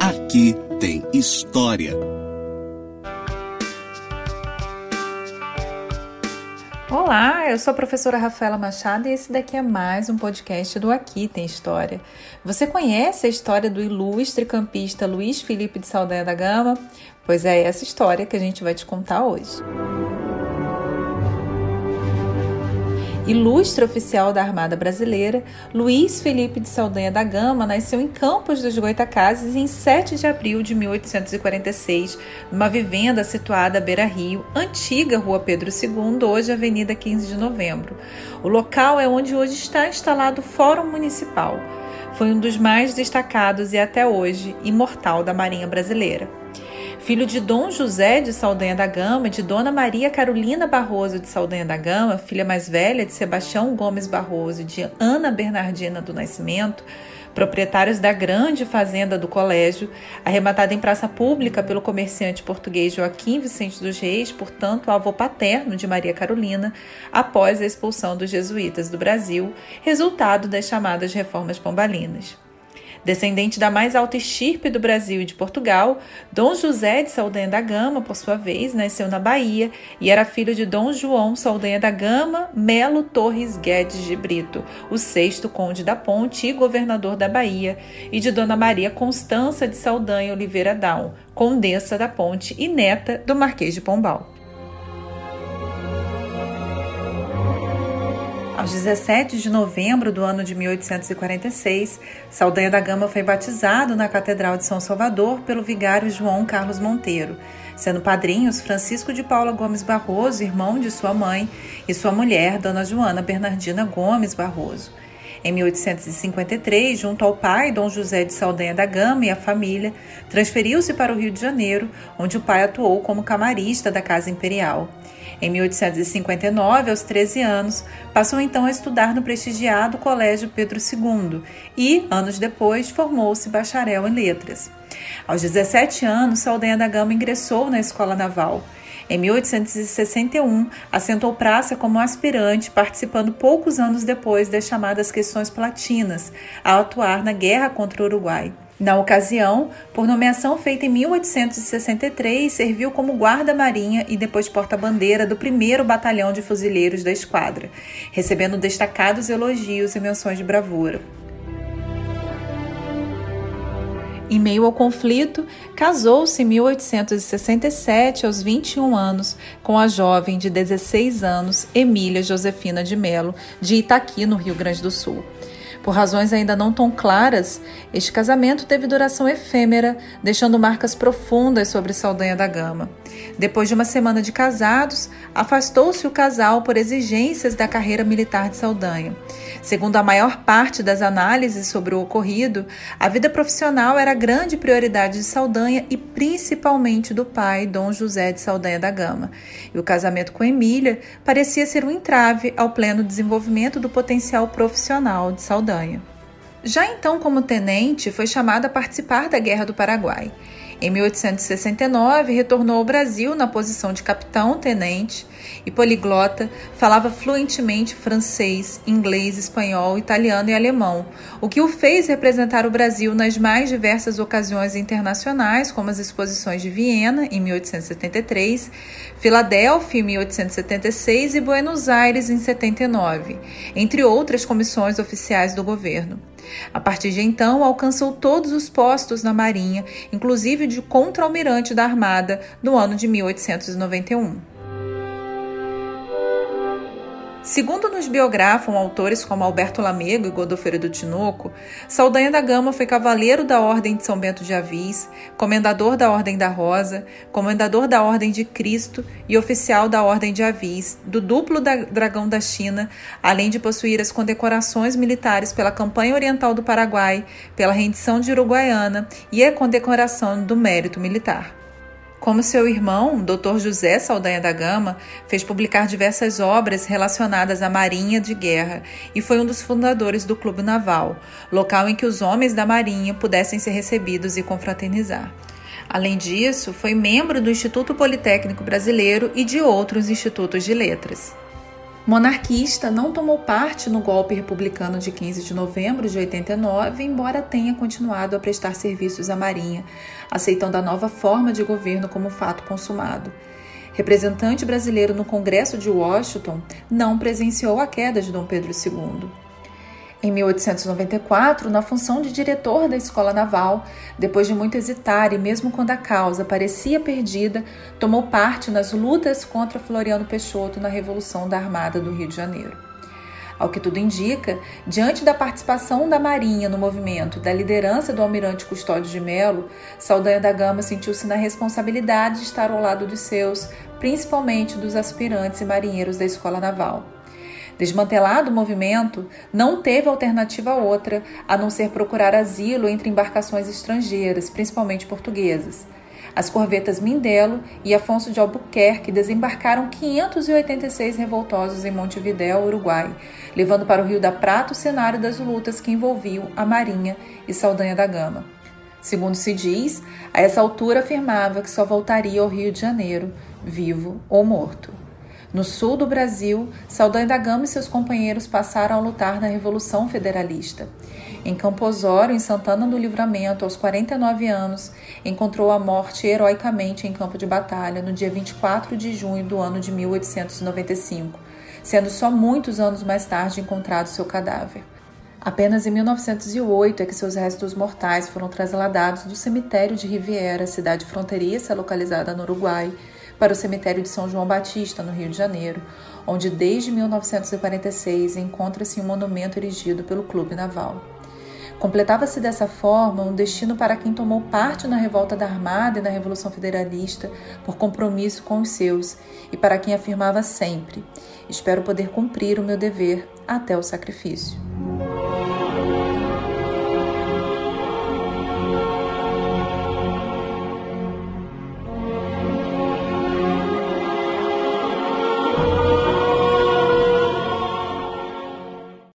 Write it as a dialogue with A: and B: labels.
A: Aqui tem história.
B: Olá, eu sou a professora Rafaela Machado e esse daqui é mais um podcast do Aqui Tem História. Você conhece a história do ilustre campista Luiz Felipe de Saldanha da Gama? Pois é essa história que a gente vai te contar hoje. Ilustre oficial da Armada Brasileira, Luiz Felipe de Saldanha da Gama nasceu em Campos dos Goitacazes em 7 de abril de 1846, numa vivenda situada à beira-rio, antiga Rua Pedro II, hoje Avenida 15 de Novembro. O local é onde hoje está instalado o Fórum Municipal. Foi um dos mais destacados e até hoje imortal da Marinha Brasileira filho de Dom José de Saldanha da Gama e de Dona Maria Carolina Barroso de Saldanha da Gama, filha mais velha de Sebastião Gomes Barroso e de Ana Bernardina do Nascimento, proprietários da grande fazenda do colégio, arrematada em praça pública pelo comerciante português Joaquim Vicente dos Reis, portanto, avô paterno de Maria Carolina, após a expulsão dos jesuítas do Brasil, resultado das chamadas reformas pombalinas. Descendente da mais alta estirpe do Brasil e de Portugal, Dom José de Saldanha da Gama, por sua vez, nasceu na Bahia e era filho de Dom João Saldanha da Gama Melo Torres Guedes de Brito, o sexto conde da Ponte e governador da Bahia, e de Dona Maria Constança de Saldanha Oliveira Down, condessa da Ponte e neta do Marquês de Pombal. Aos 17 de novembro do ano de 1846, Saldanha da Gama foi batizado na Catedral de São Salvador pelo vigário João Carlos Monteiro, sendo padrinhos Francisco de Paula Gomes Barroso, irmão de sua mãe, e sua mulher, Dona Joana Bernardina Gomes Barroso. Em 1853, junto ao pai, Dom José de Saldanha da Gama e a família, transferiu-se para o Rio de Janeiro, onde o pai atuou como camarista da Casa Imperial. Em 1859, aos 13 anos, passou então a estudar no prestigiado Colégio Pedro II e, anos depois, formou-se bacharel em letras. Aos 17 anos, Saldanha da Gama ingressou na Escola Naval. Em 1861, assentou praça como aspirante, participando poucos anos depois das chamadas questões platinas, ao atuar na guerra contra o Uruguai. Na ocasião, por nomeação feita em 1863, serviu como guarda-marinha e depois porta-bandeira do 1 Batalhão de Fuzileiros da Esquadra, recebendo destacados elogios e menções de bravura. Em meio ao conflito, casou-se em 1867, aos 21 anos, com a jovem de 16 anos, Emília Josefina de Melo, de Itaqui, no Rio Grande do Sul. Por razões ainda não tão claras, este casamento teve duração efêmera, deixando marcas profundas sobre Saldanha da Gama. Depois de uma semana de casados, afastou-se o casal por exigências da carreira militar de Saldanha. Segundo a maior parte das análises sobre o ocorrido, a vida profissional era a grande prioridade de Saldanha e principalmente do pai, Dom José de Saldanha da Gama. E o casamento com Emília parecia ser um entrave ao pleno desenvolvimento do potencial profissional de Saldanha. Já então, como tenente, foi chamado a participar da Guerra do Paraguai. Em 1869, retornou ao Brasil na posição de capitão-tenente e poliglota, falava fluentemente francês, inglês, espanhol, italiano e alemão, o que o fez representar o Brasil nas mais diversas ocasiões internacionais, como as exposições de Viena, em 1873, Filadélfia, em 1876 e Buenos Aires, em 79, entre outras comissões oficiais do governo. A partir de então, alcançou todos os postos na Marinha, inclusive de contra-almirante da Armada, no ano de 1891. Segundo nos biografam autores como Alberto Lamego e Godofredo do Tinoco, Saldanha da Gama foi cavaleiro da Ordem de São Bento de Avis, comendador da Ordem da Rosa, comendador da Ordem de Cristo e oficial da Ordem de Avis, do duplo da Dragão da China, além de possuir as condecorações militares pela Campanha Oriental do Paraguai, pela rendição de Uruguaiana e a condecoração do Mérito Militar. Como seu irmão, Dr. José Saldanha da Gama, fez publicar diversas obras relacionadas à Marinha de Guerra e foi um dos fundadores do Clube Naval, local em que os homens da Marinha pudessem ser recebidos e confraternizar. Além disso, foi membro do Instituto Politécnico Brasileiro e de outros institutos de letras. Monarquista, não tomou parte no golpe republicano de 15 de novembro de 89, embora tenha continuado a prestar serviços à Marinha, aceitando a nova forma de governo como fato consumado. Representante brasileiro no Congresso de Washington, não presenciou a queda de Dom Pedro II. Em 1894, na função de diretor da Escola Naval, depois de muito hesitar e mesmo quando a causa parecia perdida, tomou parte nas lutas contra Floriano Peixoto na Revolução da Armada do Rio de Janeiro. Ao que tudo indica, diante da participação da Marinha no movimento da liderança do almirante Custódio de Melo, Saldanha da Gama sentiu-se na responsabilidade de estar ao lado dos seus, principalmente dos aspirantes e marinheiros da Escola Naval. Desmantelado o movimento, não teve alternativa outra a não ser procurar asilo entre embarcações estrangeiras, principalmente portuguesas. As corvetas Mindelo e Afonso de Albuquerque desembarcaram 586 revoltosos em Montevidéu, Uruguai, levando para o Rio da Prata o cenário das lutas que envolviam a Marinha e Saldanha da Gama. Segundo se diz, a essa altura afirmava que só voltaria ao Rio de Janeiro, vivo ou morto. No sul do Brasil, Saldanha da Gama e seus companheiros passaram a lutar na Revolução Federalista. Em Campo Osório, em Santana do Livramento, aos 49 anos, encontrou a morte heroicamente em campo de batalha no dia 24 de junho do ano de 1895, sendo só muitos anos mais tarde encontrado seu cadáver. Apenas em 1908 é que seus restos mortais foram trasladados do cemitério de Riviera, cidade fronteiriça localizada no Uruguai, para o cemitério de São João Batista, no Rio de Janeiro, onde desde 1946 encontra-se um monumento erigido pelo Clube Naval. Completava-se dessa forma um destino para quem tomou parte na revolta da Armada e na Revolução Federalista por compromisso com os seus e para quem afirmava sempre: Espero poder cumprir o meu dever até o sacrifício.